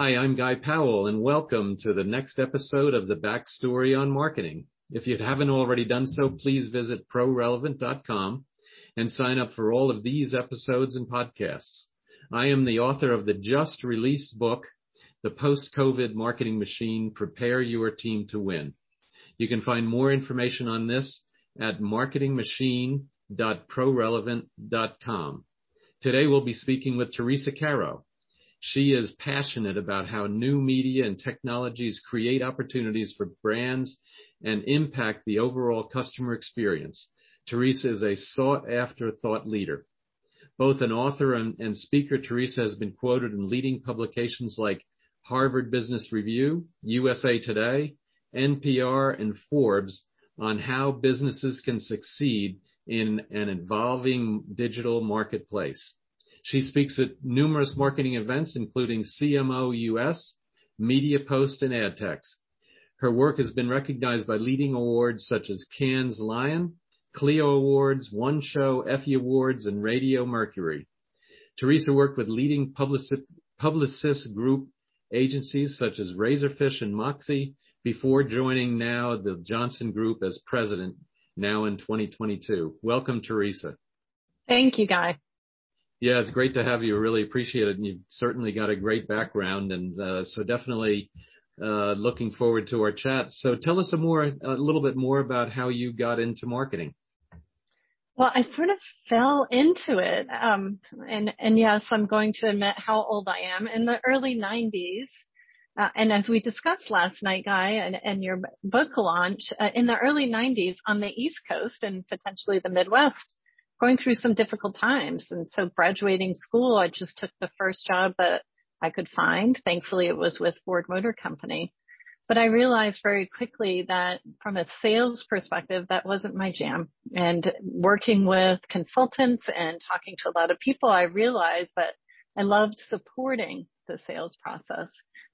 Hi, I'm Guy Powell, and welcome to the next episode of The Backstory on Marketing. If you haven't already done so, please visit prorelevant.com and sign up for all of these episodes and podcasts. I am the author of the just-released book, The Post-COVID Marketing Machine: Prepare Your Team to Win. You can find more information on this at marketingmachine.prorelevant.com. Today, we'll be speaking with Teresa Caro. She is passionate about how new media and technologies create opportunities for brands and impact the overall customer experience. Teresa is a sought-after thought leader. Both an author and speaker, Teresa has been quoted in leading publications like Harvard Business Review, USA Today, NPR, and Forbes on how businesses can succeed in an evolving digital marketplace. She speaks at numerous marketing events, including CMO US, MediaPost, and AdTech. Her work has been recognized by leading awards such as Cannes Lions, Clio Awards, One Show, Effie Awards, and Radio Mercury. Teresa worked with leading Publicis Groupe agencies such as Razorfish and Moxie before joining now the Johnson Group as president now in 2022. Welcome, Teresa. Thank you, Guy. Yeah, it's great to have you. Really appreciate it. And you've certainly got a great background, and so definitely uh looking forward to our chat. So tell us a more a little bit more about how you got into marketing. Well, I sort of fell into it. Um and yes, I'm going to admit how old I am. In the early 1990s, as we discussed last night, Guy, and your book launch, in the early 1990s on the East Coast and potentially the Midwest, going through some difficult times. And so graduating school, I just took the first job that I could find. Thankfully, it was with Ford Motor Company. But I realized very quickly that from a sales perspective, that wasn't my jam. And working with consultants and talking to a lot of people, I realized that I loved supporting the sales process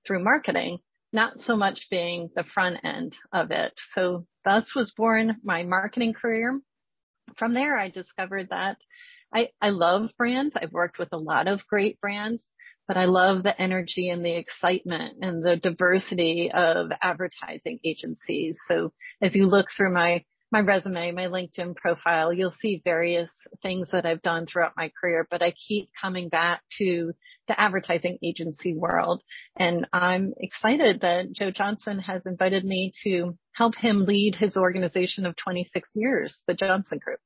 through marketing, not so much being the front end of it. So thus was born my marketing career. From there, I discovered that I I love brands. I've worked with a lot of great brands, but I love the energy and the excitement and the diversity of advertising agencies. So as you look through my resume, my LinkedIn profile, you'll see various things that I've done throughout my career, but I keep coming back to the advertising agency world. And I'm excited that Joe Johnson has invited me to help him lead his organization of 26 years, The Johnson Group.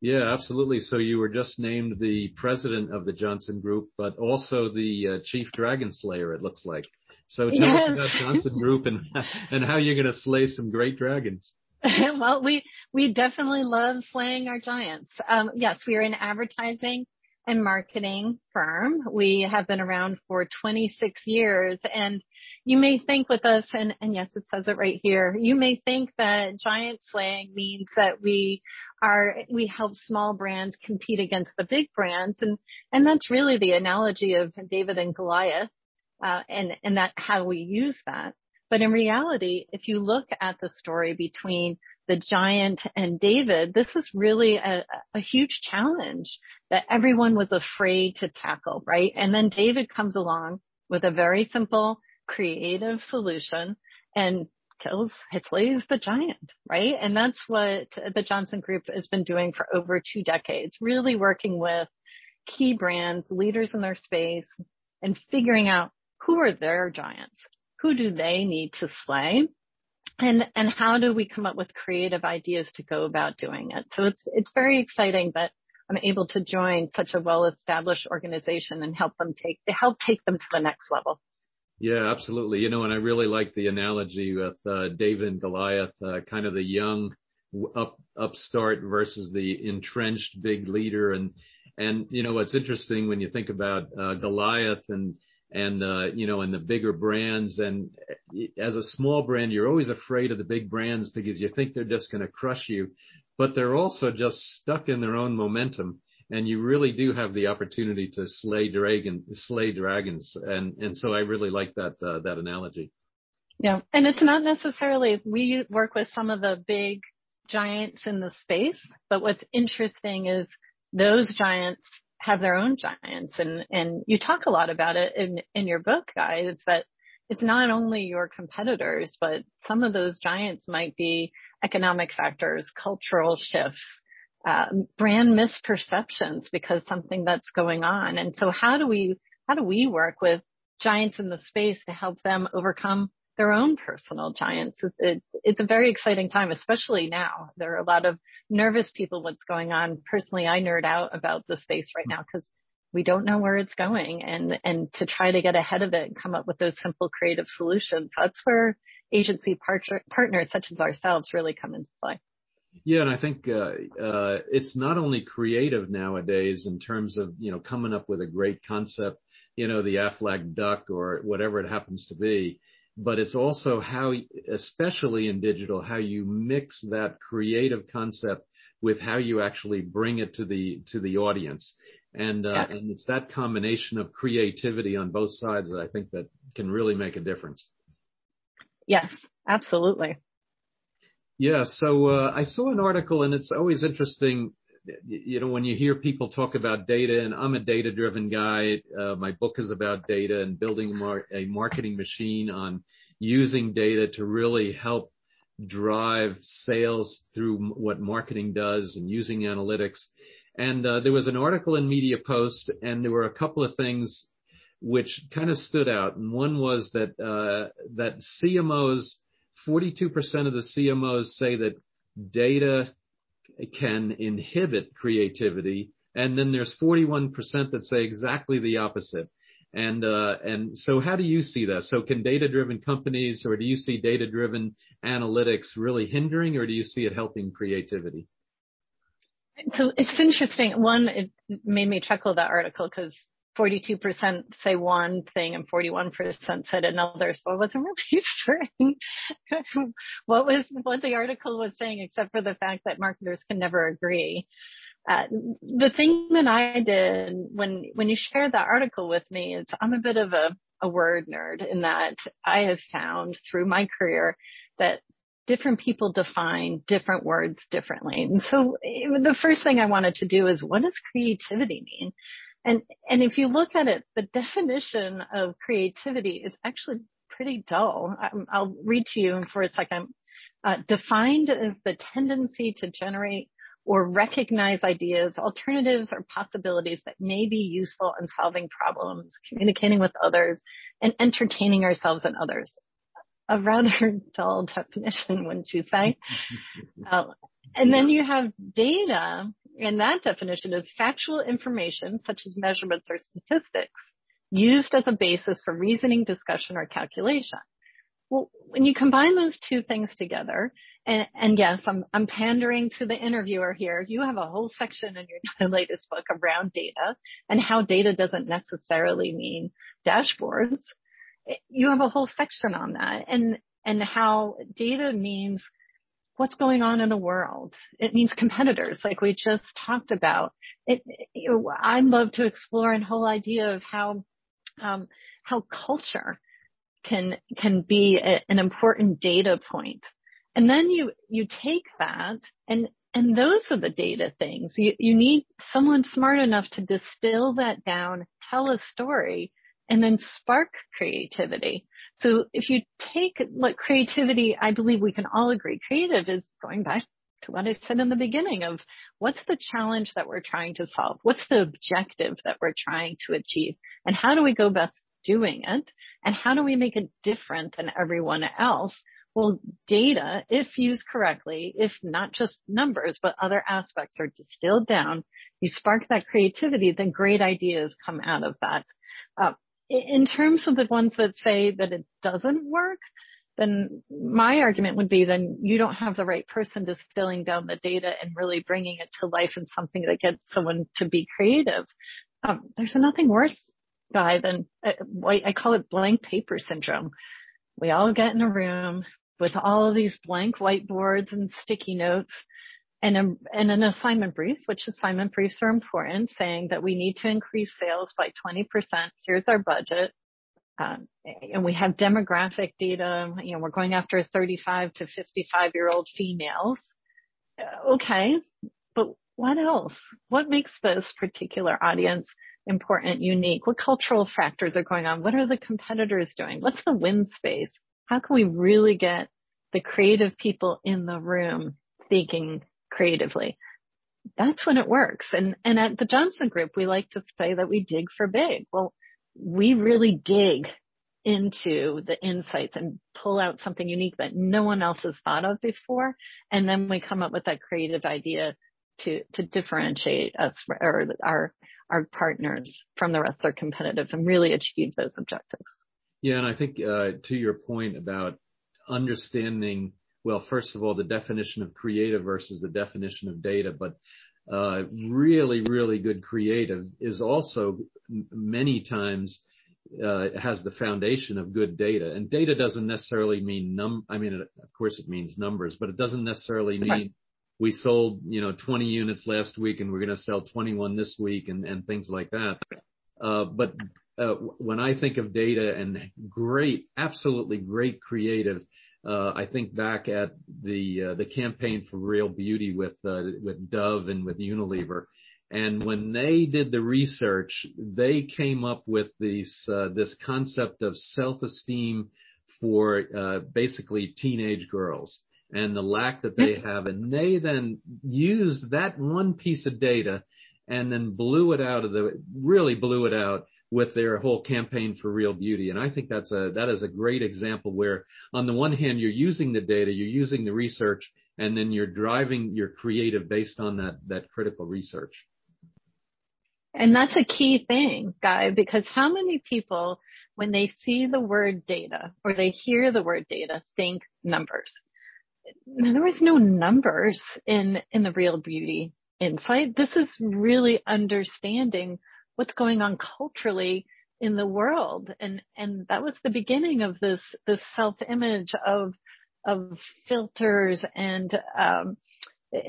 Yeah, absolutely. So you were just named the president of The Johnson Group, but also the uh, chief dragon slayer, it looks like. So Tell us about Johnson Group and how you're going to slay some great dragons. Well, we we definitely love slaying our giants. Yes, we are an advertising and marketing firm. We have been around for 26 years. And you may think with us, and yes, it says it right here, you may think that giant slaying means that we are we help small brands compete against the big brands. And and that's really the analogy of David and Goliath, uh, and and that how we use that. But in reality, if you look at the story between the giant and David, this is really a huge challenge that everyone was afraid to tackle, right? And then David comes along with a very simple, creative solution and kills, it slays the giant, right? And that's what The Johnson Group has been doing for over two decades, really working with key brands, leaders in their space, and figuring out who are their giants, who do they need to slay, and and how do we come up with creative ideas to go about doing it. So it's it's very exciting that I'm able to join such a well-established organization and help them take help take them to the next level. Yeah, absolutely. You know, and I really like the analogy with uh, David and Goliath, uh, kind of the young up, upstart versus the entrenched big leader. And, and, you know, what's interesting when you think about uh, Goliath and Uh, the bigger brands, and eh, as a small brand, you're always afraid of the big brands because you think they're just going to crush you. But they're also just stuck in their own momentum, and you really do have the opportunity to slay dragons. And and so I really like that uh, that analogy. Yeah. And it's not necessarily we work with some of the big giants in the space, but what's interesting is those giants have their own giants and, and you talk a lot about it in, in your book, guys, that it's not only your competitors, but some of those giants might be economic factors, cultural shifts, uh, brand misperceptions because something that's going on. And so how do we, how do we work with giants in the space to help them overcome their own personal giants. It, it's a very exciting time, especially now. There are a lot of nervous people what's going on. Personally, I nerd out about the space right now because we don't know where it's going and, and to try to get ahead of it and come up with those simple creative solutions. That's where agency partner, partners such as ourselves really come into play. Yeah, and I think uh, uh, it's not only creative nowadays in terms of you know coming up with a great concept, you know the Aflac duck or whatever it happens to be, but it's also how, especially in digital, how you mix that creative concept with how you actually bring it to the to the audience. And uh, yeah. and it's that combination of creativity on both sides that I think that can really make a difference. Yes, absolutely. Yeah. So uh, I saw an article, and it's always interesting. You know, when you hear people talk about data, and I'm a data-driven guy. Uh, my book is about data and building a marketing machine on using data to really help drive sales through what marketing does and using analytics. And uh, there was an article in MediaPost, and there were a couple of things which kind of stood out. And one was that uh, that CMOs, 42% of the CMOs say that data can inhibit creativity, and then there's 41% that say exactly the opposite. And uh, and so, how do you see that? So, can data-driven companies, or do you see data-driven analytics really hindering, or do you see it helping creativity? So it's interesting. One, it made me chuckle that article because 42% say one thing and 41% said another. So I wasn't really sure what was, what the article was saying, except for the fact that marketers can never agree. Uh, the thing that I did when, when you shared that article with me is I'm a bit of a, a word nerd in that I have found through my career that different people define different words differently. And so the first thing I wanted to do is what does creativity mean? And, and if you look at it, the definition of creativity is actually pretty dull. I'll read to you for a second. Uh, defined as the tendency to generate or recognize ideas, alternatives, or possibilities that may be useful in solving problems, communicating with others, and entertaining ourselves and others a rather dull definition, wouldn't you say? uh, and then you have data, and that definition is factual information such as measurements or statistics used as a basis for reasoning, discussion, or calculation. Well, when you combine those two things together, and, and, yes, I'm, I'm pandering to the interviewer here. You have a whole section in your latest book around data and how data doesn't necessarily mean dashboards you have a whole section on that and, and how data means what's going on in the world. It means competitors, like we just talked about. It, know, I'd love to explore a whole idea of how, um, how culture can, can be a, an important data point. And then you, you take that and, and those are the data things. You, you need someone smart enough to distill that down, tell a story and then spark creativity. So if you take like creativity, I believe we can all agree creative is going back to what I said in the beginning of what's the challenge that we're trying to solve? What's the objective that we're trying to achieve? And how do we go best doing it? And how do we make it different than everyone else? Well, data, if used correctly, if not just numbers, but other aspects are distilled down, you spark that creativity, then great ideas come out of that. Uh, in terms of the ones that say that it doesn't work, then my argument would be then you don't have the right person distilling down the data and really bringing it to life in something that gets someone to be creative. Um, there's nothing worse, guy, than uh, I call it blank paper syndrome. We all get in a room with all of these blank whiteboards and sticky notes and, an assignment brief, which assignment briefs are important, saying that we need to increase sales by 20%. Here's our budget. Um, and we have demographic data. You know, we're going after 35 to 55 year old females. Uh, okay. But what else? What makes this particular audience important, unique? What cultural factors are going on? What are the competitors doing? What's the win space? How can we really get the creative people in the room thinking creatively? That's when it works. And, and at the Johnson Group, we like to say that we dig for big. Well, we really dig into the insights and pull out something unique that no one else has thought of before. And then we come up with that creative idea to, to differentiate us or our, our partners from the rest of their competitors and really achieve those objectives. Yeah. And I think, uh, to your point about understanding, well, first of all, the definition of creative versus the definition of data, but uh, really, really good creative is also many times uh, has the foundation of good data. And data doesn't necessarily mean num. I mean, it, of course, it means numbers, but it doesn't necessarily mean right. we sold, you know, 20 units last week and we're going to sell 21 this week and and things like that. Uh, but uh, when I think of data and great, absolutely great creative, I think back at the uh, the campaign for Real Beauty with uh, with Dove and with Unilever, and when they did the research, they came up with this uh, this concept of self-esteem for uh, basically teenage girls and the lack that they have, and they then used that one piece of data and then blew it out of the really blew it out with their whole campaign for real beauty. And I think that's a, that is a great example where on the one hand, you're using the data, you're using the research, and then you're driving your creative based on that, that critical research. And that's a key thing, Guy, because how many people, when they see the word data or they hear the word data, think numbers? There was no numbers in, in the real beauty insight. This is really understanding what's going on culturally in the world. And, and that was the beginning of this, this self-image of, of filters and, um,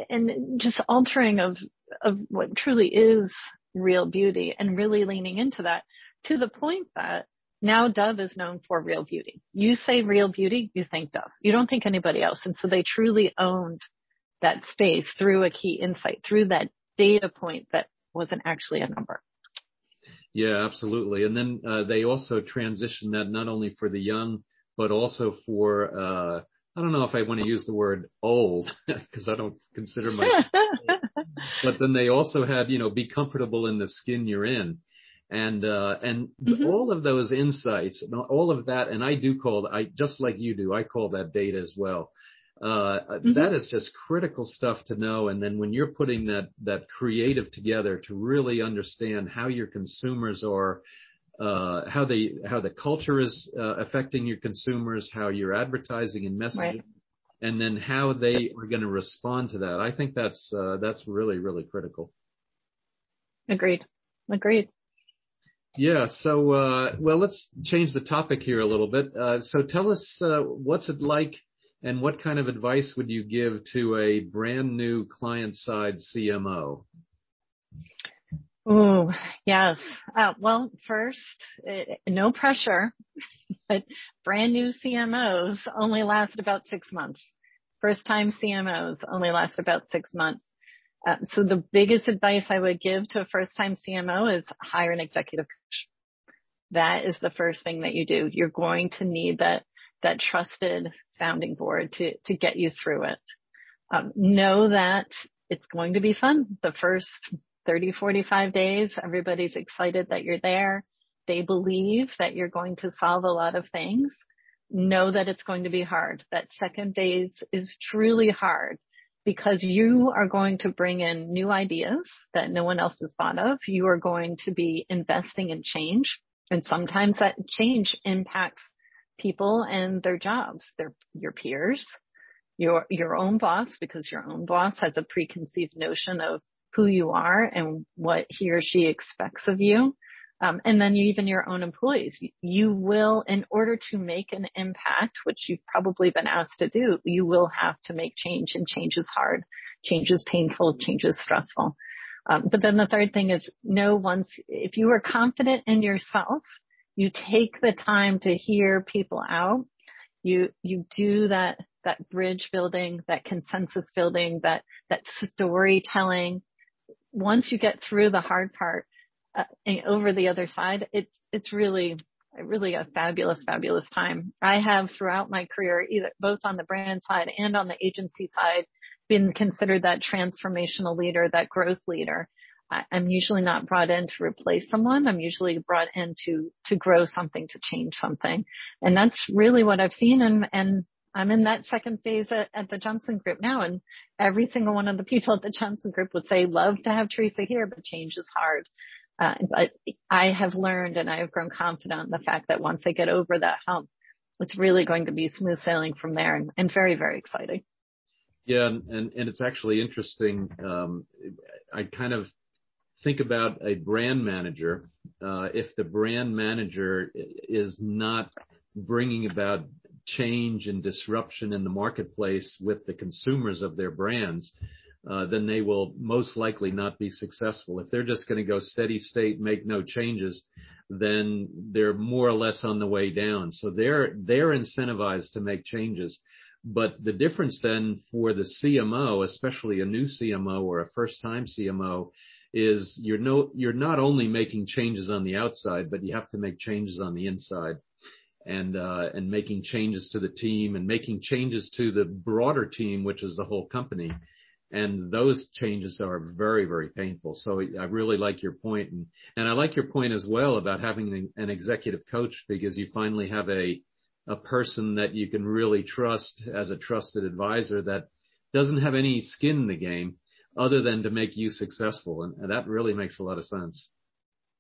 and just altering of, of what truly is real beauty and really leaning into that to the point that now Dove is known for real beauty. You say real beauty, you think Dove. You don't think anybody else. And so they truly owned that space through a key insight, through that data point that wasn't actually a number. Yeah, absolutely. And then uh, they also transition that not only for the young, but also for uh, I don't know if I want to use the word old because I don't consider myself. but then they also had, you know, be comfortable in the skin you're in, and uh, and mm-hmm. all of those insights, all of that, and I do call I just like you do, I call that data as well. Uh, mm-hmm. that is just critical stuff to know. And then when you're putting that, that creative together to really understand how your consumers are, uh, how they, how the culture is uh, affecting your consumers, how you're advertising and messaging, right. and then how they are going to respond to that. I think that's, uh, that's really, really critical. Agreed. Agreed. Yeah. So, uh, well, let's change the topic here a little bit. Uh, so tell us, uh, what's it like and what kind of advice would you give to a brand new client side CMO? Oh, yes. Uh, well, first, uh, no pressure, but brand new CMOs only last about six months. First time CMOs only last about six months. Uh, so the biggest advice I would give to a first time CMO is hire an executive coach. That is the first thing that you do. You're going to need that that trusted sounding board to, to get you through it. Um, know that it's going to be fun. The first 30, 45 days, everybody's excited that you're there. They believe that you're going to solve a lot of things. Know that it's going to be hard. That second phase is truly hard because you are going to bring in new ideas that no one else has thought of. You are going to be investing in change. And sometimes that change impacts people and their jobs, their, your peers, your, your own boss, because your own boss has a preconceived notion of who you are and what he or she expects of you. Um, and then even your own employees, you will, in order to make an impact, which you've probably been asked to do, you will have to make change and change is hard. Change is painful. Change is stressful. Um, but then the third thing is know once, if you are confident in yourself you take the time to hear people out. You, you do that, that bridge building, that consensus building, that, that storytelling, once you get through the hard part uh, over the other side, it's it's really really a fabulous, fabulous time. I have throughout my career, either both on the brand side and on the agency side, been considered that transformational leader, that growth leader. I'm usually not brought in to replace someone. I'm usually brought in to, to grow something, to change something. And that's really what I've seen. And, and I'm in that second phase at, at the Johnson Group now. And every single one of the people at the Johnson Group would say, love to have Teresa here, but change is hard. Uh, but I have learned and I have grown confident in the fact that once I get over that hump, it's really going to be smooth sailing from there and, and very, very exciting. Yeah, and and it's actually interesting. Um, I kind of think about a brand manager. Uh, if the brand manager is not bringing about change and disruption in the marketplace with the consumers of their brands, uh, then they will most likely not be successful. If they're just going to go steady state, make no changes, then they're more or less on the way down. So they're they're incentivized to make changes. But the difference then for the CMO, especially a new CMO or a first time CMO, is you're no you're not only making changes on the outside, but you have to make changes on the inside. And uh, and making changes to the team and making changes to the broader team, which is the whole company. And those changes are very very painful. So i really like your point. And and i like your point as well about having an executive coach because you finally have a a person that you can really trust as a trusted advisor that doesn't have any skin in the game other than to make you successful and, and that really makes a lot of sense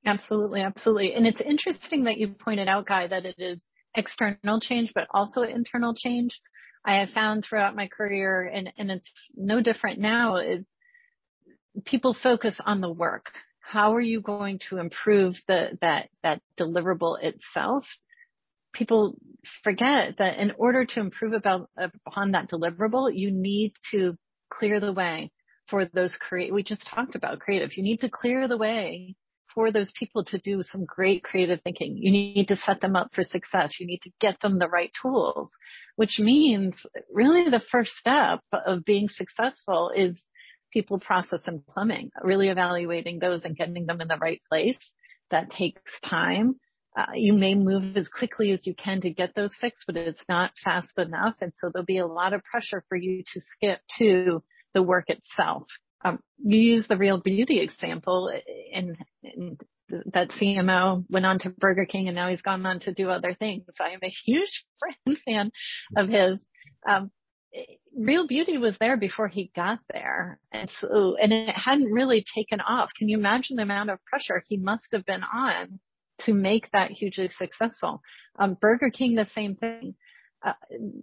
absolutely absolutely and it's interesting that you pointed out guy that it is external change but also internal change I have found throughout my career, and, and it's no different now, is people focus on the work. How are you going to improve the, that, that deliverable itself? People forget that in order to improve about, upon that deliverable, you need to clear the way for those create, we just talked about creative. You need to clear the way for those people to do some great creative thinking. You need to set them up for success. You need to get them the right tools, which means really the first step of being successful is people, process, and plumbing, really evaluating those and getting them in the right place. That takes time. Uh, you may move as quickly as you can to get those fixed, but it's not fast enough. And so there'll be a lot of pressure for you to skip to the work itself um, you use the real beauty example and, and that CMO went on to Burger King and now he's gone on to do other things. I am a huge friend fan of his. Um, real beauty was there before he got there. And so, and it hadn't really taken off. Can you imagine the amount of pressure he must have been on to make that hugely successful? Um, Burger King, the same thing. Uh,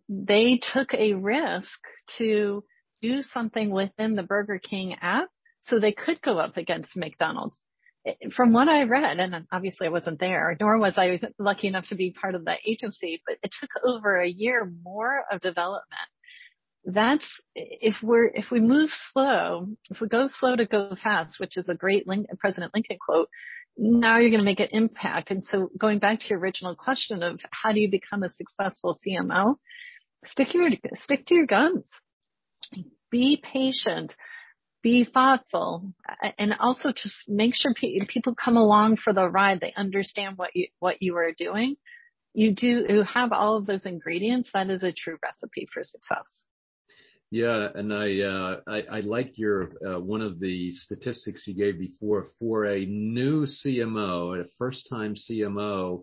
they took a risk to do something within the Burger King app so they could go up against McDonald's. Eh, from what I read, and obviously I wasn't there, nor was I lucky enough to be part of that agency, but it took over a year more of development. That's if we're if we move slow, if we go slow to go fast, which is a great Link, President Lincoln quote. Now you're going to make an impact. And so going back to your original question of how do you become a successful CMO, stick to your stick to your guns be patient, be thoughtful, and also just make sure pe- people come along for the ride. They understand what you, what you are doing. You do, you have all of those ingredients. That is a true recipe for success. Yeah, and I uh, I, I like your uh, one of the statistics you gave before for a new CMO, a first time CMO,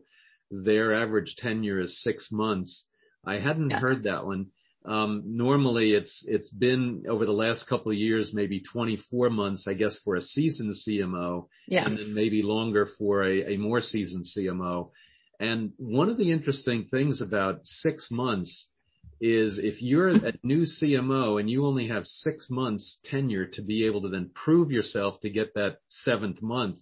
their average tenure is six months. I hadn't yes. heard that one. Um, normally it's it's been over the last couple of years, maybe 24 months, I guess, for a seasoned CMO. Yes. And then maybe longer for a more seasoned CMO. And One of the interesting things about six months is if you're a new CMO and you only have six months tenure to be able to then prove yourself to get that seventh month,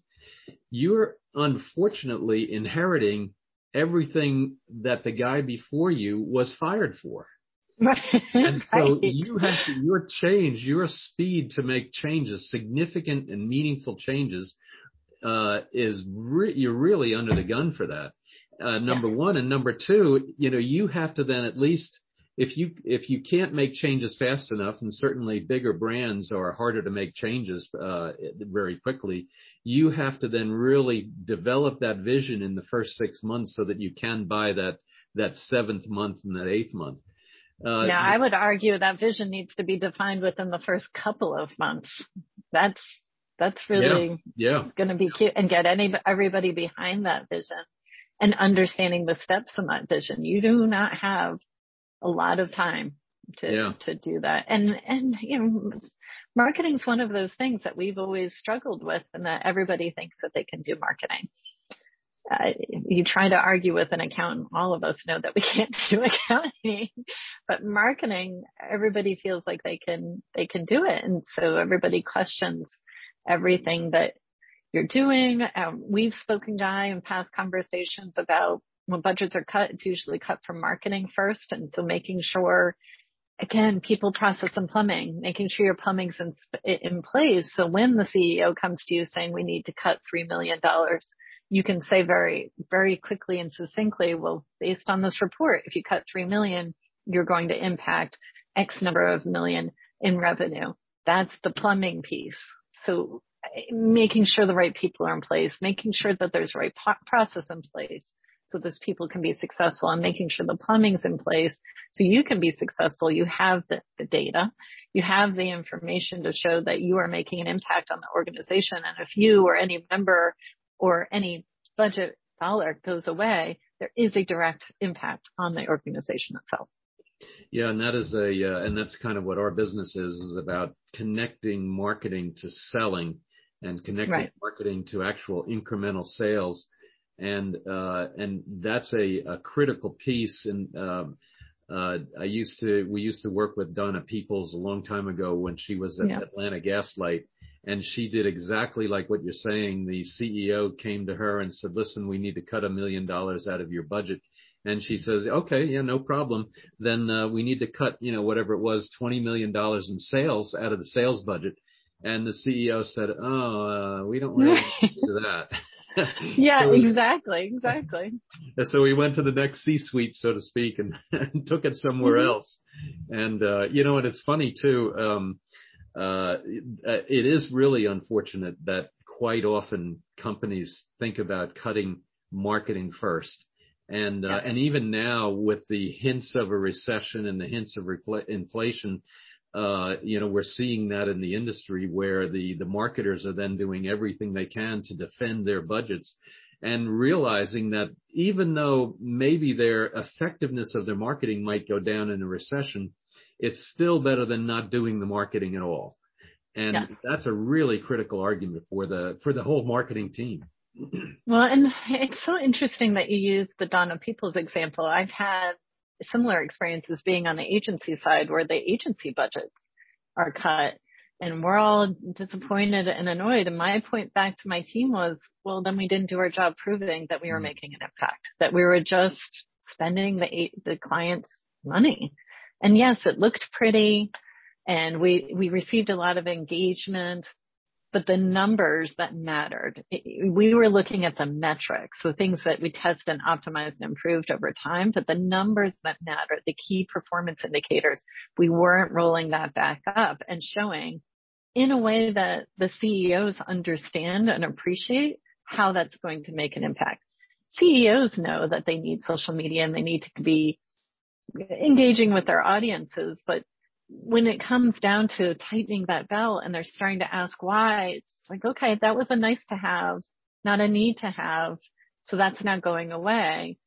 you're unfortunately inheriting everything that the guy before you was fired for. and so right. you have to, your change, your speed to make changes, significant and meaningful changes, uh, is re- you're really under the gun for that. Uh, number one and number two, you know, you have to then at least if you if you can't make changes fast enough, and certainly bigger brands are harder to make changes uh, very quickly, you have to then really develop that vision in the first six months so that you can buy that that seventh month and that eighth month. Uh, now, I would argue that vision needs to be defined within the first couple of months. That's that's really yeah, yeah. going to be cute and get any everybody behind that vision and understanding the steps in that vision. You do not have a lot of time to yeah. to do that. And and you know, marketing is one of those things that we've always struggled with, and that everybody thinks that they can do marketing. Uh, you try to argue with an accountant, all of us know that we can't do accounting, but marketing, everybody feels like they can, they can do it. And so everybody questions everything that you're doing. Um, we've spoken, Guy, in past conversations about when budgets are cut, it's usually cut from marketing first. And so making sure, again, people process and plumbing, making sure your plumbing's in, in place. So when the CEO comes to you saying we need to cut $3 million, you can say very, very quickly and succinctly, well, based on this report, if you cut 3 million, you're going to impact X number of million in revenue. That's the plumbing piece. So making sure the right people are in place, making sure that there's the right process in place so those people can be successful and making sure the plumbing's in place so you can be successful. You have the, the data. You have the information to show that you are making an impact on the organization. And if you or any member or any budget dollar goes away, there is a direct impact on the organization itself. Yeah, and that is a uh, and that's kind of what our business is is about connecting marketing to selling and connecting right. marketing to actual incremental sales and uh, and that's a, a critical piece. And um, uh, I used to we used to work with Donna Peoples a long time ago when she was at yeah. Atlanta Gas Light, and she did exactly like what you're saying. The CEO came to her and said, "Listen, we need to cut a million dollars out of your budget." And she says, okay, yeah, no problem. Then, uh, we need to cut, you know, whatever it was, $20 million in sales out of the sales budget. And the CEO said, oh, uh, we don't really do that. yeah, so, exactly, exactly. So we went to the next C-suite, so to speak, and, and took it somewhere mm-hmm. else. And uh, you know, and it's funny too. Um, it is really unfortunate that quite often companies think about cutting marketing first. And, uh, yeah. and even now with the hints of a recession and the hints of refl- inflation, uh, you know, we're seeing that in the industry where the, the marketers are then doing everything they can to defend their budgets and realizing that even though maybe their effectiveness of their marketing might go down in a recession, it's still better than not doing the marketing at all. And yes. that's a really critical argument for the, for the whole marketing team. Well, and it's so interesting that you use the Donna Peoples example. I've had similar experiences being on the agency side where the agency budgets are cut and we're all disappointed and annoyed. And my point back to my team was, well, then we didn't do our job proving that we were mm-hmm. making an impact, that we were just spending the, the client's money. And yes, it looked pretty and we, we received a lot of engagement, but the numbers that mattered, we were looking at the metrics, the things that we tested and optimized and improved over time, but the numbers that matter, the key performance indicators, we weren't rolling that back up and showing in a way that the CEOs understand and appreciate how that's going to make an impact. CEOs know that they need social media and they need to be engaging with their audiences, but when it comes down to tightening that belt and they're starting to ask why, it's like, okay, that was a nice to have, not a need to have. So that's not going away.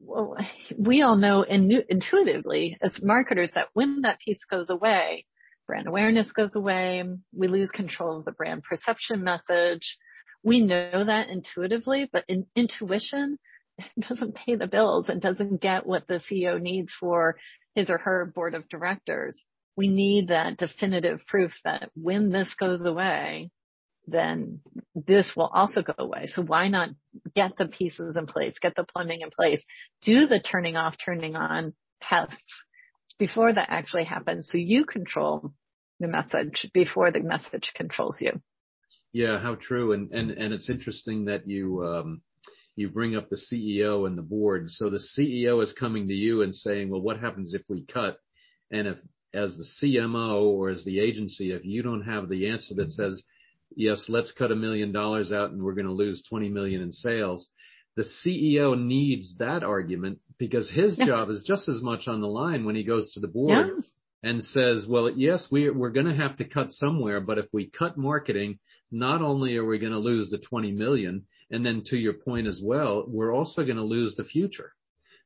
Well, we all know in, intuitively as marketers that when that piece goes away, brand awareness goes away. We lose control of the brand perception message. We know that intuitively, but in, intuition doesn't pay the bills and doesn't get what the CEO needs for his or her board of directors we need that definitive proof that when this goes away, then this will also go away. So why not get the pieces in place, get the plumbing in place, do the turning off, turning on tests before that actually happens so you control the message before the message controls you. Yeah, how true. And, and, and it's interesting that you, um, you bring up the CEO and the board. So the CEO is coming to you and saying, well, what happens if we cut? And if as the CMO or as the agency, if you don't have the answer that says, yes, let's cut a million dollars out and we're going to lose 20 million in sales, the CEO needs that argument because his yeah. job is just as much on the line when he goes to the board yeah. and says, well, yes, we, we're going to have to cut somewhere, but if we cut marketing, not only are we going to lose the 20 million, and then to your point as well, we're also going to lose the future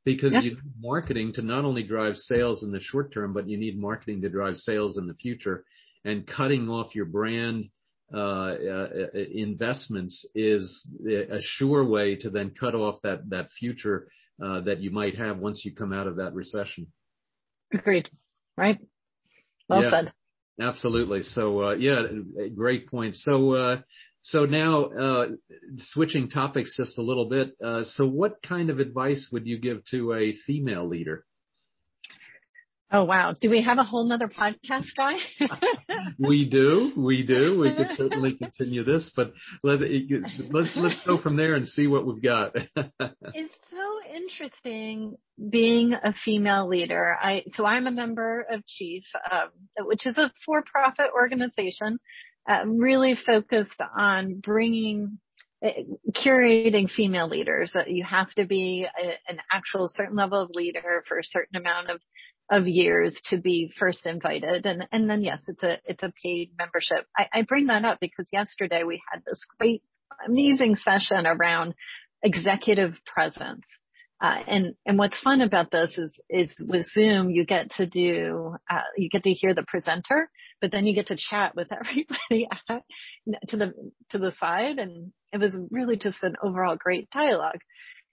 because yeah. you need marketing to not only drive sales in the short term, but you need marketing to drive sales in the future. And cutting off your brand uh, uh, investments is a sure way to then cut off that that future uh, that you might have once you come out of that recession. Agreed. Right. Well yeah, said. Absolutely. So yeah, great point. So so now uh, switching topics just a little bit. Uh, so what kind of advice would you give to a female leader? Oh wow. Do we have a whole nother podcast guy? we do. We do. We could certainly continue this, but let, let's, let's go from there and see what we've got. it's so interesting being a female leader. I, so I'm a member of Chief, um, which is a for-profit organization, uh, really focused on bringing uh, curating female leaders that you have to be a, an actual certain level of leader for a certain amount of of years to be first invited. And, and then yes, it's a, it's a paid membership. I, I bring that up because yesterday we had this great, amazing session around executive presence. Uh, and, and what's fun about this is, is with Zoom, you get to do, uh, you get to hear the presenter, but then you get to chat with everybody to the, to the side. And it was really just an overall great dialogue.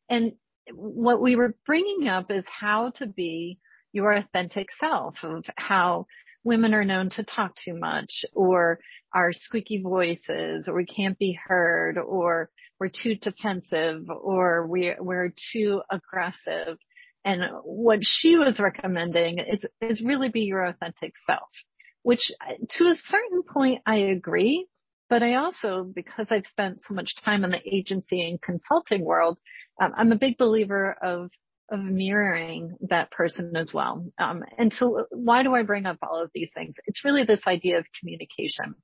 And what we were bringing up is how to be your authentic self of how women are known to talk too much or our squeaky voices or we can't be heard or we're too defensive or we, we're too aggressive. And what she was recommending is, is really be your authentic self, which to a certain point I agree. But I also, because I've spent so much time in the agency and consulting world, um, I'm a big believer of of mirroring that person as well. Um, and so why do I bring up all of these things? It's really this idea of communication.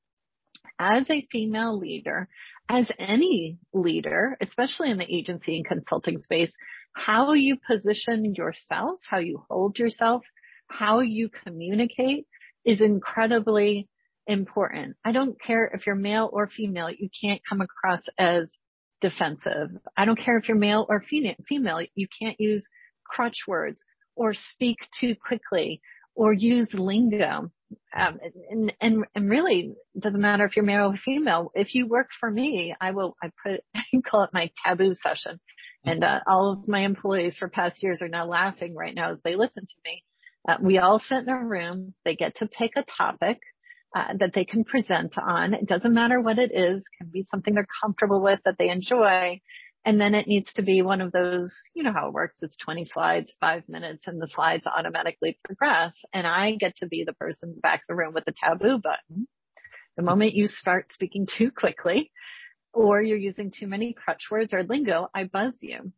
As a female leader, as any leader, especially in the agency and consulting space, how you position yourself, how you hold yourself, how you communicate is incredibly important. I don't care if you're male or female, you can't come across as defensive. I don't care if you're male or female. You can't use crutch words or speak too quickly or use lingo. Um, and, and, and really doesn't matter if you're male or female. If you work for me, I will, I put, I call it my taboo session. And, uh, all of my employees for past years are now laughing right now as they listen to me. Uh, we all sit in a room. They get to pick a topic uh, that they can present on. It doesn't matter what it is, it can be something they're comfortable with that they enjoy. And then it needs to be one of those, you know how it works. It's 20 slides, five minutes, and the slides automatically progress. And I get to be the person back the room with the taboo button. The moment you start speaking too quickly or you're using too many crutch words or lingo, I buzz you.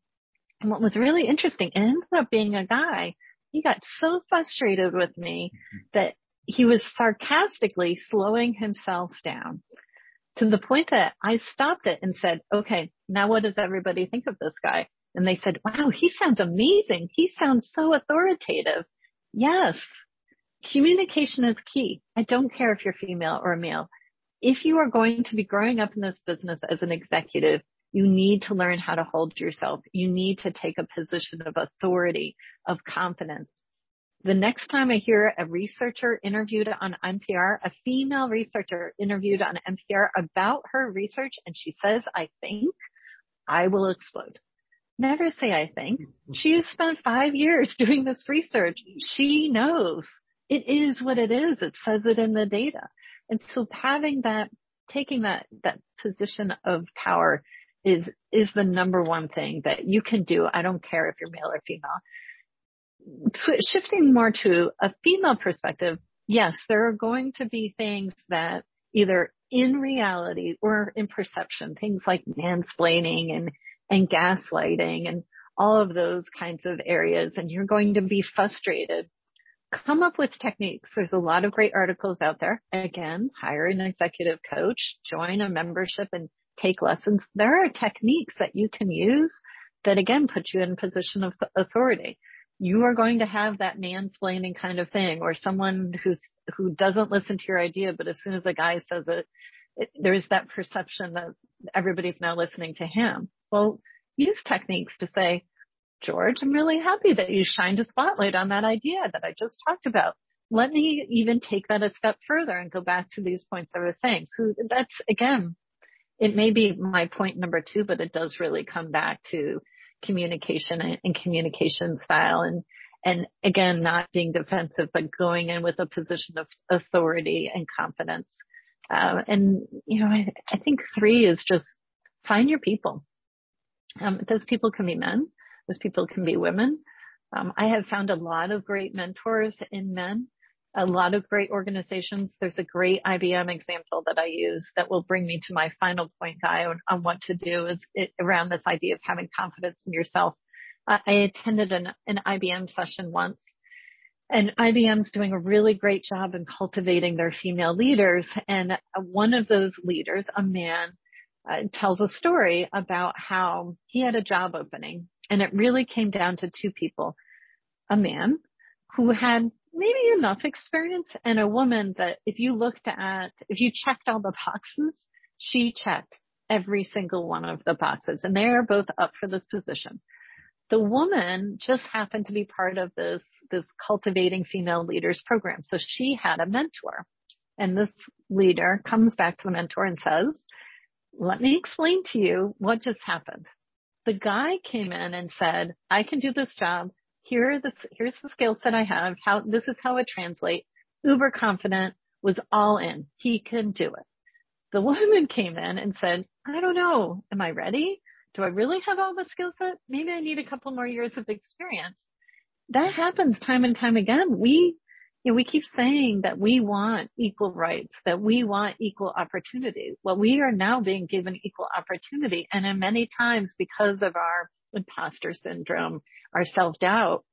And what was really interesting, it ended up being a guy. He got so frustrated with me mm-hmm. that he was sarcastically slowing himself down to the point that I stopped it and said, okay, now what does everybody think of this guy? And they said, wow, he sounds amazing. He sounds so authoritative. Yes. Communication is key. I don't care if you're female or male. If you are going to be growing up in this business as an executive, you need to learn how to hold yourself. You need to take a position of authority, of confidence the next time I hear a researcher interviewed on NPR, a female researcher interviewed on NPR about her research and she says, I think, I will explode. Never say I think. She has spent five years doing this research. She knows it is what it is. It says it in the data. And so having that, taking that, that position of power is, is the number one thing that you can do. I don't care if you're male or female shifting more to a female perspective, yes, there are going to be things that either in reality or in perception, things like mansplaining and, and gaslighting and all of those kinds of areas. And you're going to be frustrated. Come up with techniques. There's a lot of great articles out there. Again, hire an executive coach, join a membership and take lessons. There are techniques that you can use that again put you in position of authority. You are going to have that mansplaining kind of thing or someone who's, who doesn't listen to your idea, but as soon as a guy says it, it there's that perception that everybody's now listening to him. Well, use techniques to say, George, I'm really happy that you shined a spotlight on that idea that I just talked about. Let me even take that a step further and go back to these points I was saying. So that's again, it may be my point number two, but it does really come back to communication and communication style. And and again not being defensive but going in with a position of authority and confidence. Uh, and you know I, I, think three is just find your people. Um, those people can be men those people can be women. Um, i have found a lot of great mentors in men a lot of great organizations. There's a great IBM example that I use that will bring me to my final point, Guy, on, on what to do is it, around this idea of having confidence in yourself. I, I attended an, an IBM session once and IBM's doing a really great job in cultivating their female leaders. And one of those leaders, a man, uh, tells a story about how he had a job opening and it really came down to two people, a man who had maybe enough experience and a woman that if you looked at, if you checked all the boxes, she checked every single one of the boxes and they are both up for this position. The woman just happened to be part of this, this cultivating female leaders program. So she had a mentor and this leader comes back to the mentor and says, let me explain to you what just happened. The guy came in and said, I can do this job here the, here's the skill set I have. How, this is how it translates. Uber confident was all in. He can do it. The woman came in and said, I don't know. Am I ready? Do I really have all the skill set? Maybe I need a couple more years of experience. That happens time and time again. We, you know, we keep saying that we want equal rights, that we want equal opportunity. Well, we are now being given equal opportunity. And in many times because of our imposter syndrome, our self doubt,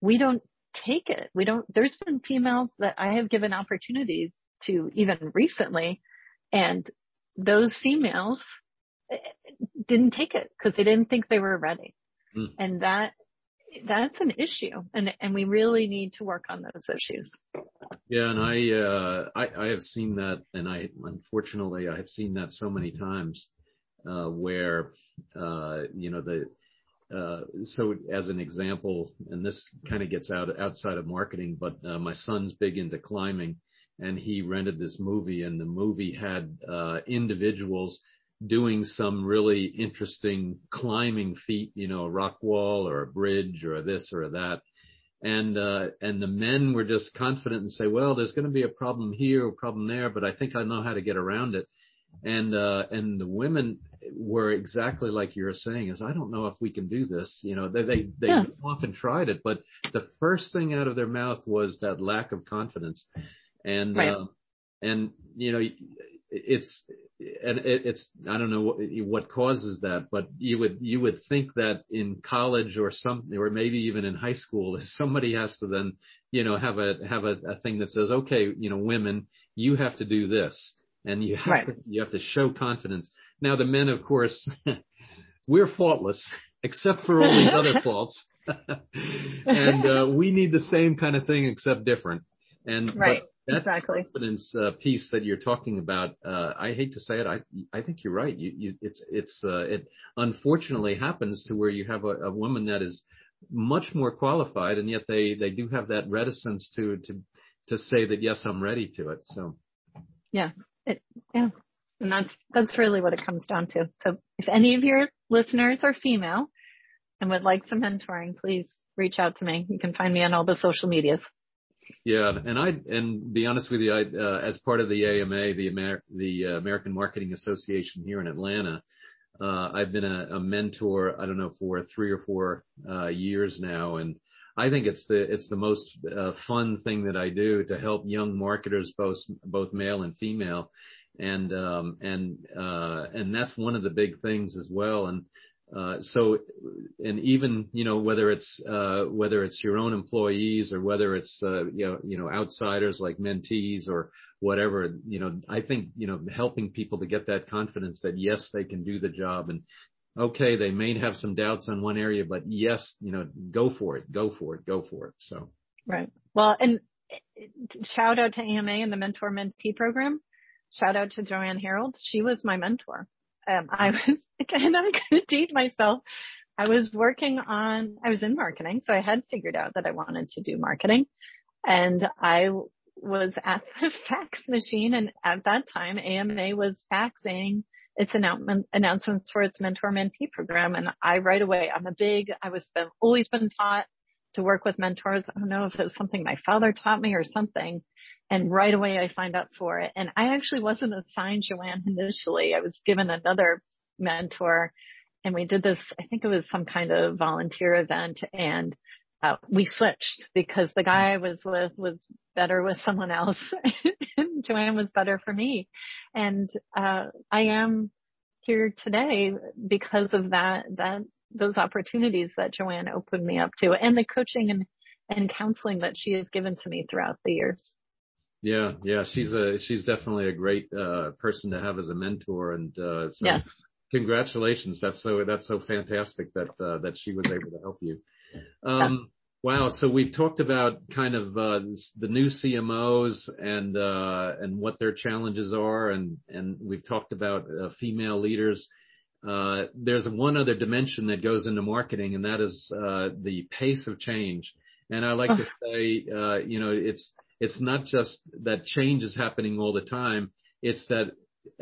we don't take it. We don't, there's been females that I have given opportunities to even recently and those females eh, didn't take it because they didn't think they were ready. Mm. And that, that's an issue and, and we really need to work on those issues. Yeah. And I, uh, I, I have seen that and I, unfortunately, I have seen that so many times, uh, where, uh, you know, the, so as an example, and this kind of gets out outside of marketing, but uh, my son's big into climbing, and he rented this movie, and the movie had uh, individuals doing some really interesting climbing feat, you know, a rock wall or a bridge or this or that. And, uh, and the men were just confident and say, well, there's going to be a problem here, a problem there, but I think I know how to get around it and uh and the women were exactly like you're saying is I don't know if we can do this you know they they they yeah. often tried it but the first thing out of their mouth was that lack of confidence and right. uh, and you know it's and it, it's I don't know what, what causes that, but you would you would think that in college or something, or maybe even in high school, somebody has to then you know have a have a, a thing that says, okay, you know, women, you have to do this, and you have right. to, you have to show confidence. Now the men, of course, we're faultless except for all these other faults, and uh, we need the same kind of thing except different. And right. that exactly. confidence uh, piece that you're talking about, uh, I hate to say it, I I think you're right. You, you it's it's uh, it unfortunately happens to where you have a, a woman that is much more qualified, and yet they they do have that reticence to to to say that yes, I'm ready to it. So. Yeah, it, yeah. And that's, that's really what it comes down to. So if any of your listeners are female and would like some mentoring, please reach out to me. You can find me on all the social medias. Yeah, and I and be honest with you, I uh, as part of the AMA, the Amer- the uh, American Marketing Association here in Atlanta, uh, I've been a, a, mentor. I don't know for three or four uh, years now, and I think it's the it's the most uh, fun thing that I do to help young marketers, both both male and female, and um, and uh, and that's one of the big things as well. And Uh, so, and even you know whether it's uh, whether it's your own employees or whether it's uh, you know you know outsiders like mentees or whatever, you know, I think you know helping people to get that confidence that yes they can do the job. And okay they may have some doubts on one area but yes you know go for it go for it go for it. So. Right. Well and shout out to AMA and the mentor mentee program shout out to Joanne Harold she was my mentor um, I was, and I'm going to date myself. I was working on, I was in marketing, so I had figured out that I wanted to do marketing. And I was at the fax machine, and at that time, AMA was faxing its announcement, announcements for its mentor mentee program. And I right away, I'm a big, I was always been taught to work with mentors. I don't know if it was something my father taught me or something. And right away I signed up for it. And I actually wasn't assigned Joanne initially. I was given another mentor and we did this, I think it was some kind of volunteer event and uh, we switched because the guy I was with was better with someone else and Joanne was better for me. And, uh, I am here today because of that, that, those opportunities that Joanne opened me up to and the coaching and, and counseling that she has given to me throughout the years. Yeah, yeah, she's a she's definitely a great uh, person to have as a mentor, and uh, so yes. congratulations. That's so that's so fantastic that uh, that she was able to help you. Um, Wow. So we've talked about kind of uh, the new CMOs and uh, and what their challenges are, and and we've talked about uh, female leaders. Uh, there's one other dimension that goes into marketing, and that is uh, the pace of change. And I like to say, uh, you know, it's it's not just that change is happening all the time. It's that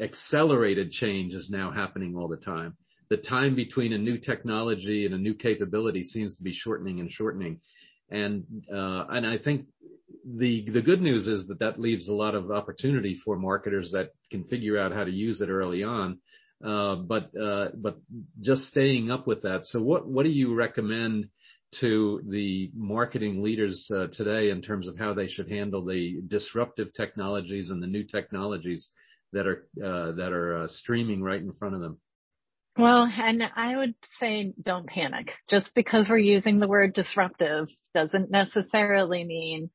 accelerated change is now happening all the time. The time between a new technology and a new capability seems to be shortening and shortening. And, uh, and I think the, the good news is that that leaves a lot of opportunity for marketers that can figure out how to use it early on. Uh, but, uh, but just staying up with that. So what, what do you recommend to the marketing leaders uh, today in terms of how they should handle the disruptive technologies and the new technologies that are that are streaming right in front of them? Well, and I would say don't panic. Just because we're using the word disruptive doesn't necessarily mean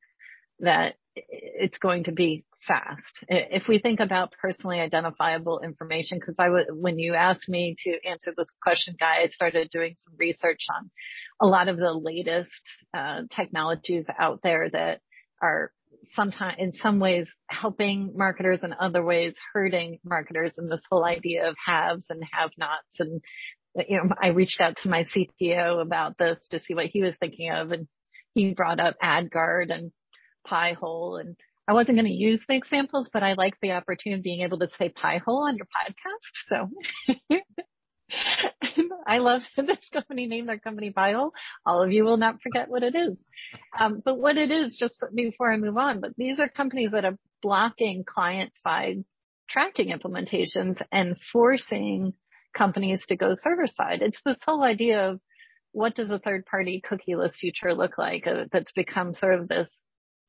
that it's going to be fast. If we think about personally identifiable information, because I would, when you asked me to answer this question, Guy, I started doing some research on a lot of the latest uh, technologies out there that are sometimes in some ways helping marketers and other ways hurting marketers and this whole idea of haves and have nots and you know I reached out to my CTO about this to see what he was thinking of and he brought up AdGuard and Pi-hole and I wasn't going to use the examples, but I like the opportunity of being able to say Pi-hole on your podcast. So I love this company name, their company Pi-hole. All of you will not forget what it is. Um, but what it is, just before I move on, but these are companies that are blocking client side tracking implementations and forcing companies to go server side. It's this whole idea of what does a third party cookieless future look like uh, that's become sort of this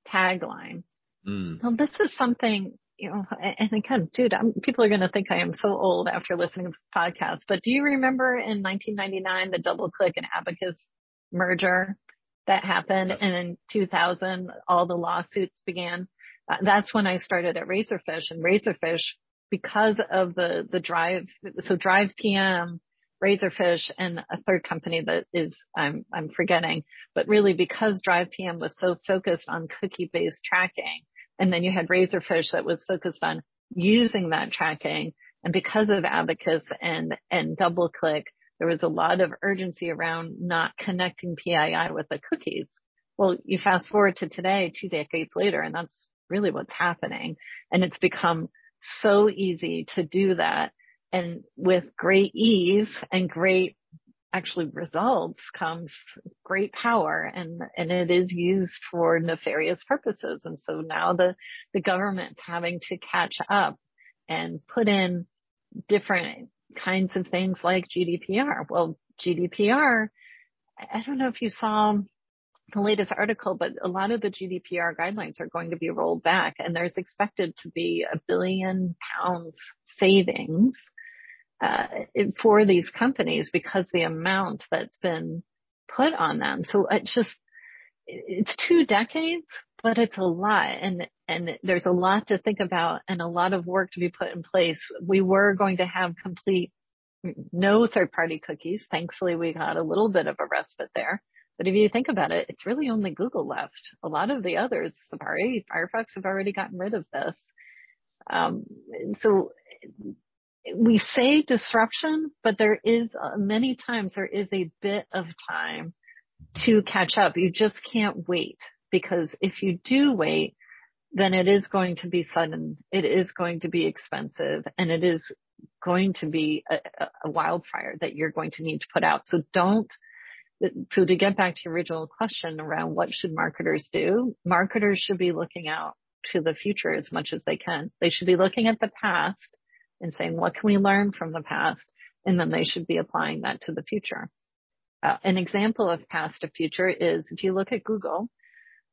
tagline. Mm. Well, this is something, you know, and again, dude, I'm, people are going to think I am so old after listening to this podcast, but do you remember in 1999, the DoubleClick and Abacus merger that happened? Yes. And in 2000, all the lawsuits began. Uh, that's when I started at Razorfish and Razorfish because of the, the drive. So DrivePM, Razorfish and a third company that is, I'm, I'm forgetting, but really because DrivePM was so focused on cookie based tracking, and then you had Razorfish that was focused on using that tracking. And because of Abacus and, and DoubleClick, there was a lot of urgency around not connecting PII with the cookies. Well, you fast forward to today, two decades later, and that's really what's happening. And it's become so easy to do that. And with great ease and great actually results comes great power and, and it is used for nefarious purposes. And so now the, the government's having to catch up and put in different kinds of things like GDPR. Well, GDPR, I don't know if you saw the latest article, but a lot of the GDPR guidelines are going to be rolled back and there's expected to be a billion pounds savings uh, for these companies because the amount that's been put on them. So it's just, it's two decades, but it's a lot and, and there's a lot to think about and a lot of work to be put in place. We were going to have complete no third party cookies. Thankfully, we got a little bit of a respite there. But if you think about it, it's really only Google left. A lot of the others, Safari, Firefox have already gotten rid of this. Um, so we say disruption, but there is uh, many times there is a bit of time to catch up. You just can't wait because if you do wait, then it is going to be sudden. It is going to be expensive and it is going to be a, a wildfire that you're going to need to put out. So don't so to get back to your original question around what should marketers do, marketers should be looking out to the future as much as they can. They should be looking at the past and saying, what can we learn from the past? And then they should be applying that to the future. Uh, an example of past to future is if you look at Google,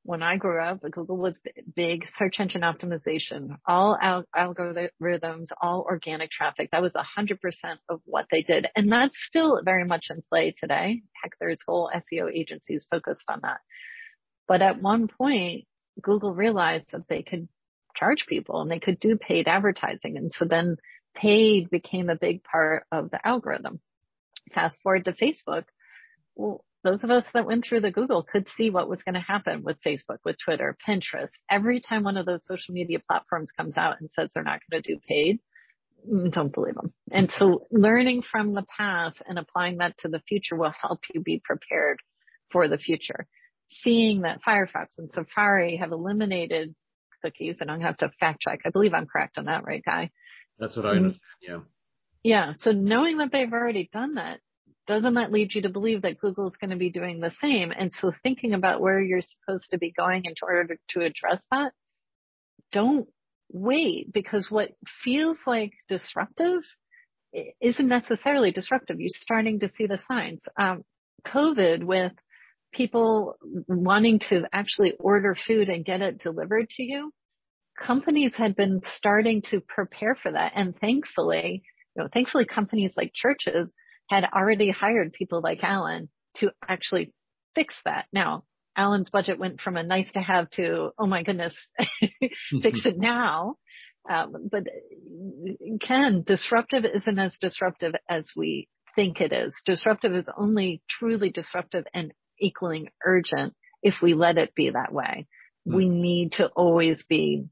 when I grew up, Google was big search engine optimization, all al- algorithms, all organic traffic. That was 100% of what they did. And that's still very much in play today. Heck, there's whole SEO agencies focused on that. But at one point, Google realized that they could charge people and they could do paid advertising. And so then paid became a big part of the algorithm. Fast forward to Facebook. Well, those of us that went through the Google could see what was going to happen with Facebook, with Twitter, Pinterest. Every time one of those social media platforms comes out and says they're not going to do paid, mm, don't believe them. And so learning from the past and applying that to the future will help you be prepared for the future. Seeing that Firefox and Safari have eliminated cookies, and I have to fact check. I believe I'm correct on that, right, Guy? That's what I mm-hmm. understand. Yeah. Yeah. So knowing that they've already done that doesn't that lead you to believe that Google is going to be doing the same? And so thinking about where you're supposed to be going in order to address that, don't wait because what feels like disruptive isn't necessarily disruptive. You're starting to see the signs. Um, COVID with people wanting to actually order food and get it delivered to you, companies had been starting to prepare for that. And thankfully, you know, thankfully companies like churches had already hired people like Alan to actually fix that. Now, Alan's budget went from a nice to have to, oh my goodness, fix it now. Um, but Ken, disruptive isn't as disruptive as we think it is. Disruptive is only truly disruptive and equaling urgent if we let it be that way. Mm. We need to always be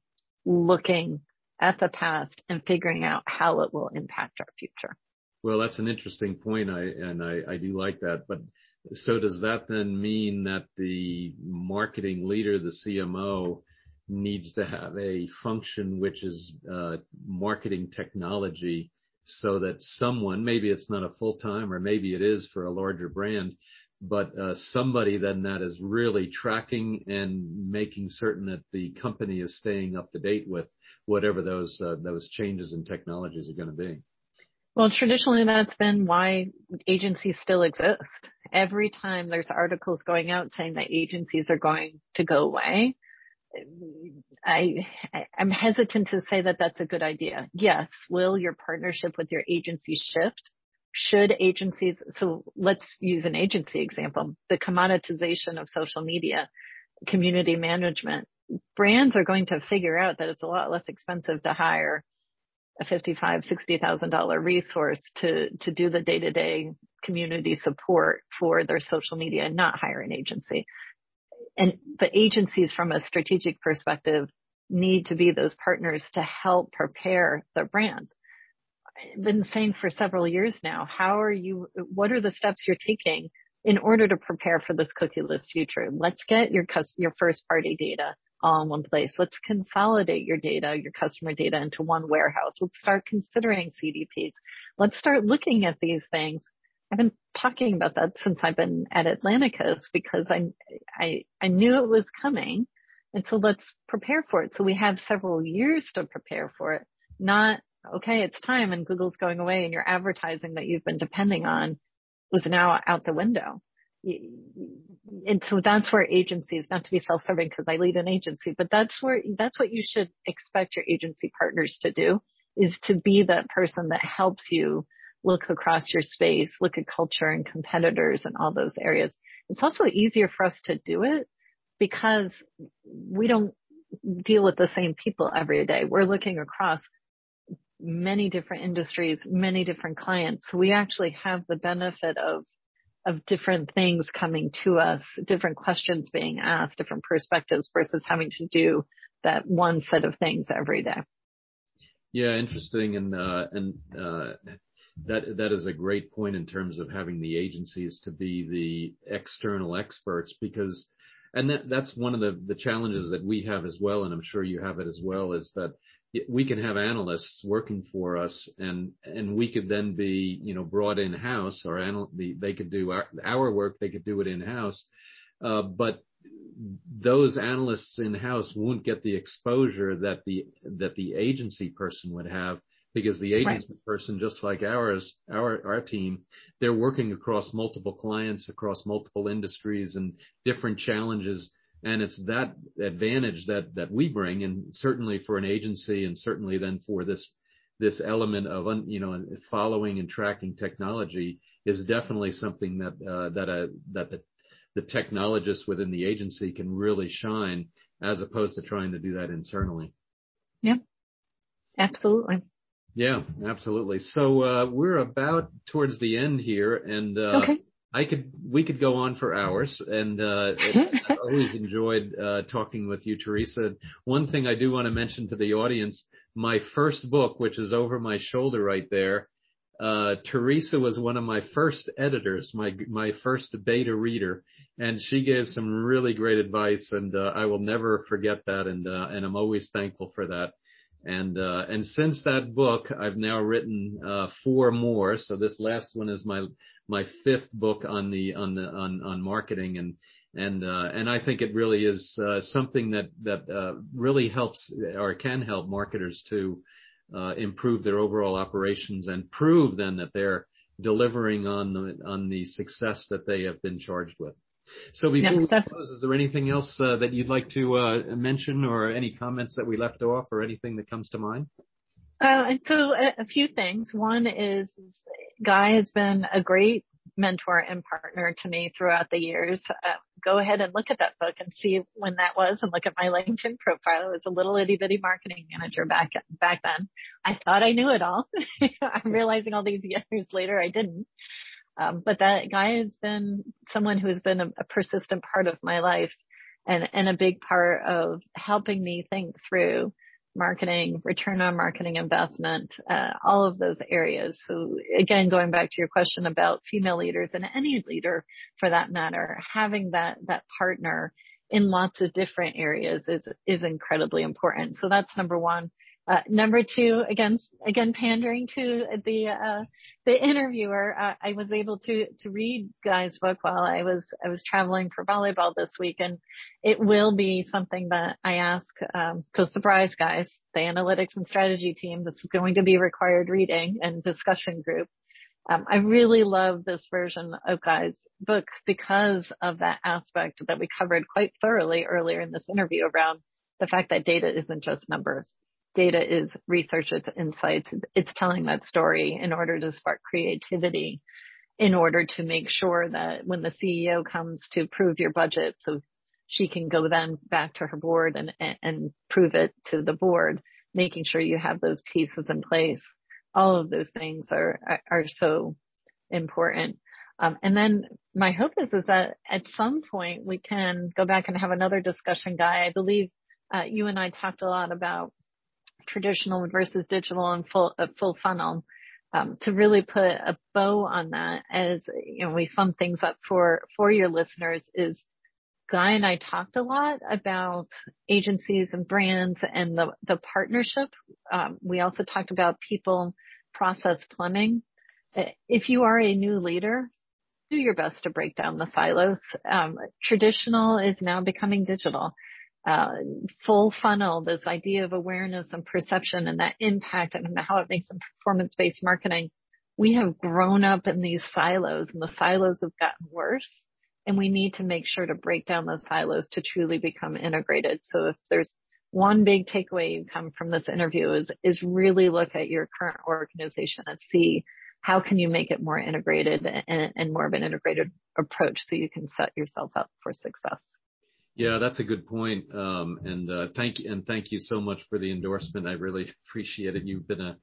looking at the past and figuring out how it will impact our future. Well, that's an interesting point. I, and I, I do like that. But so does that then mean that the marketing leader, the CMO, needs to have a function which is uh, marketing technology so that someone, maybe it's not a full time or maybe it is for a larger brand, but uh, somebody then that is really tracking and making certain that the company is staying up to date with whatever those uh, those changes in technologies are going to be. Well, traditionally that's been why agencies still exist. Every time there's articles going out saying that agencies are going to go away, I, I'm hesitant to say that that's a good idea. Yes, will your partnership with your agency shift? Should agencies, so let's use an agency example, the commoditization of social media, community management. Brands are going to figure out that it's a lot less expensive to hire a fifty-five, sixty thousand dollar resource to to do the day-to-day community support for their social media and not hire an agency. And the agencies from a strategic perspective need to be those partners to help prepare their brands. Been saying for several years now, how are you, what are the steps you're taking in order to prepare for this cookieless future? Let's get your, your first party data all in one place. Let's consolidate your data, your customer data into one warehouse. Let's start considering CDPs. Let's start looking at these things. I've been talking about that since I've been at Atlanticus because I, I, I knew it was coming. And so let's prepare for it. So we have several years to prepare for it, not, okay, it's time and Google's going away and your advertising that you've been depending on was now out the window and so that's where agencies, not to be self-serving because I lead an agency, but that's where, that's what you should expect your agency partners to do is to be that person that helps you look across your space, look at culture and competitors and all those areas. It's also easier for us to do it because we don't deal with the same people every day. We're looking across many different industries, many different clients. We actually have the benefit of of different things coming to us, different questions being asked, different perspectives versus having to do that one set of things every day. Yeah, interesting. And, uh, and, uh, that, that is a great point in terms of having the agencies to be the external experts because, and that, that's one of the, the challenges that we have as well. And I'm sure you have it as well is that we can have analysts working for us and and we could then be you know brought in house or anal- they could do our, our work they could do it in house uh, but those analysts in house won't get the exposure that the that the agency person would have because the agency person just like ours our our team they're working across multiple clients across multiple industries and different challenges and it's that advantage that that we bring, and certainly for an agency, and certainly then for this this element of you know following and tracking technology is definitely something that uh, that a that the the technologists within the agency can really shine as opposed to trying to do that internally. Yeah, absolutely. Yeah, absolutely. So uh, we're about towards the end here, and uh, okay. I could, we could go on for hours and, uh, I've always enjoyed, uh, talking with you, Teresa. One thing I do want to mention to the audience, my first book, which is over my shoulder right there, uh, Teresa was one of my first editors, my, my first beta reader, and she gave some really great advice and, uh, I will never forget that and, uh, and I'm always thankful for that. And, uh, and since that book, I've now written, uh, four more. So this last one is my, my fifth book on the on the on on marketing and and uh, and I think it really is uh, something that that uh, really helps or can help marketers to uh, improve their overall operations and prove then that they're delivering on the on the success that they have been charged with. So before yeah, we close, is there anything else uh, that you'd like to uh, mention or any comments that we left off or anything that comes to mind? Uh, so a, a, few things. One is Guy has been a great mentor and partner to me throughout the years. Uh, go ahead and look at that book and see when that was and look at my LinkedIn profile. I was a little itty bitty marketing manager back, back then. I thought I knew it all. I'm realizing all these years later I didn't. Um, but that guy has been someone who has been a, a persistent part of my life and, and a big part of helping me think through marketing, return on marketing investment, uh, all of those areas. So again, going back to your question about female leaders and any leader for that matter, having that, that partner in lots of different areas is, is incredibly important. So that's number one. Uh, number two, again, again, pandering to the, uh, the interviewer, uh, I was able to, to read Guy's book while I was, I was traveling for volleyball this week and it will be something that I ask, um, so surprise guys, the analytics and strategy team, this is going to be required reading and discussion group. Um, I really love this version of Guy's book because of that aspect that we covered quite thoroughly earlier in this interview around the fact that data isn't just numbers data is research, it's insights, it's telling that story in order to spark creativity, in order to make sure that when the CEO comes to approve your budget, so she can go then back to her board and, and prove it to the board, making sure you have those pieces in place. All of those things are, are, are so important. Um, and then my hope is, is that at some point we can go back and have another discussion, Guy. I believe uh, you and I talked a lot about traditional versus digital and full uh, full funnel. Um, to really put a bow on that, as you know, we sum things up for for your listeners is Guy and I talked a lot about agencies and brands and the the partnership. Um, we also talked about people process plumbing. Uh, if you are a new leader, do your best to break down the silos. Um, traditional is now becoming digital uh, full funnel, this idea of awareness and perception and that impact and how it makes them performance-based marketing. We have grown up in these silos and the silos have gotten worse and we need to make sure to break down those silos to truly become integrated. So if there's one big takeaway you come from this interview is, is really look at your current organization and see how can you make it more integrated and, and more of an integrated approach so you can set yourself up for success. Yeah, that's a good point. Um, and uh, thank you, and thank you so much for the endorsement. I really appreciate it. You've been a,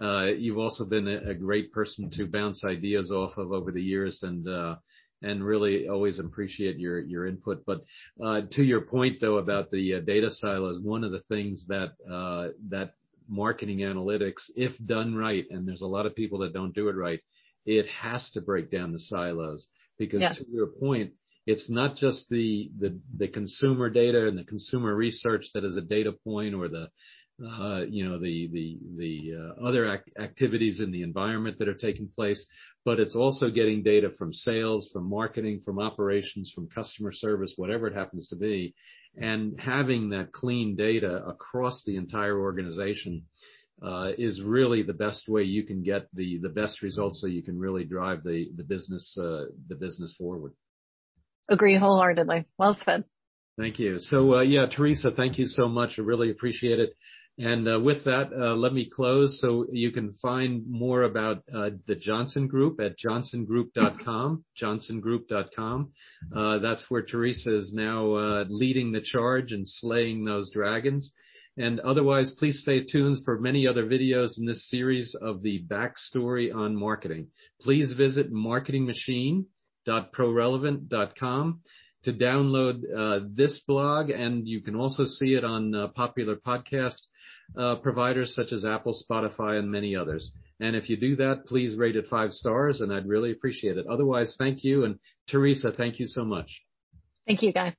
uh, you've also been a, great person to bounce ideas off of over the years, and uh, and really always appreciate your your input. But uh, to your point though about the data silos, one of the things that uh, that marketing analytics, if done right, and there's a lot of people that don't do it right, it has to break down the silos because yeah. to your point, it's not just the, the, consumer data and the consumer research that is a data point or the, uh, you know, the, the, the uh, other ac- activities in the environment that are taking place, but it's also getting data from sales, from marketing, from operations, from customer service, whatever it happens to be, and having that clean data across the entire organization uh, is really the best way you can get the the best results so you can really drive the the business the business forward. Agree wholeheartedly. Well said. Thank you. So, uh, yeah, Teresa, thank you so much. I really appreciate it. And uh, with that, uh, let me close. So you can find more about uh, the Johnson Group at johnsongroup.com, johnsongroup.com. Uh, that's where Teresa is now uh, leading the charge and slaying those dragons. And otherwise, please stay tuned for many other videos in this series of the backstory on marketing. Please visit Marketing Machine www.prorelevant.com to download uh, this blog, and you can also see it on uh, popular podcast uh, providers such as Apple, Spotify, and many others. And if you do that, please rate it five stars, and I'd really appreciate it. Otherwise, thank you. And Teresa, thank you so much. Thank you, Guy.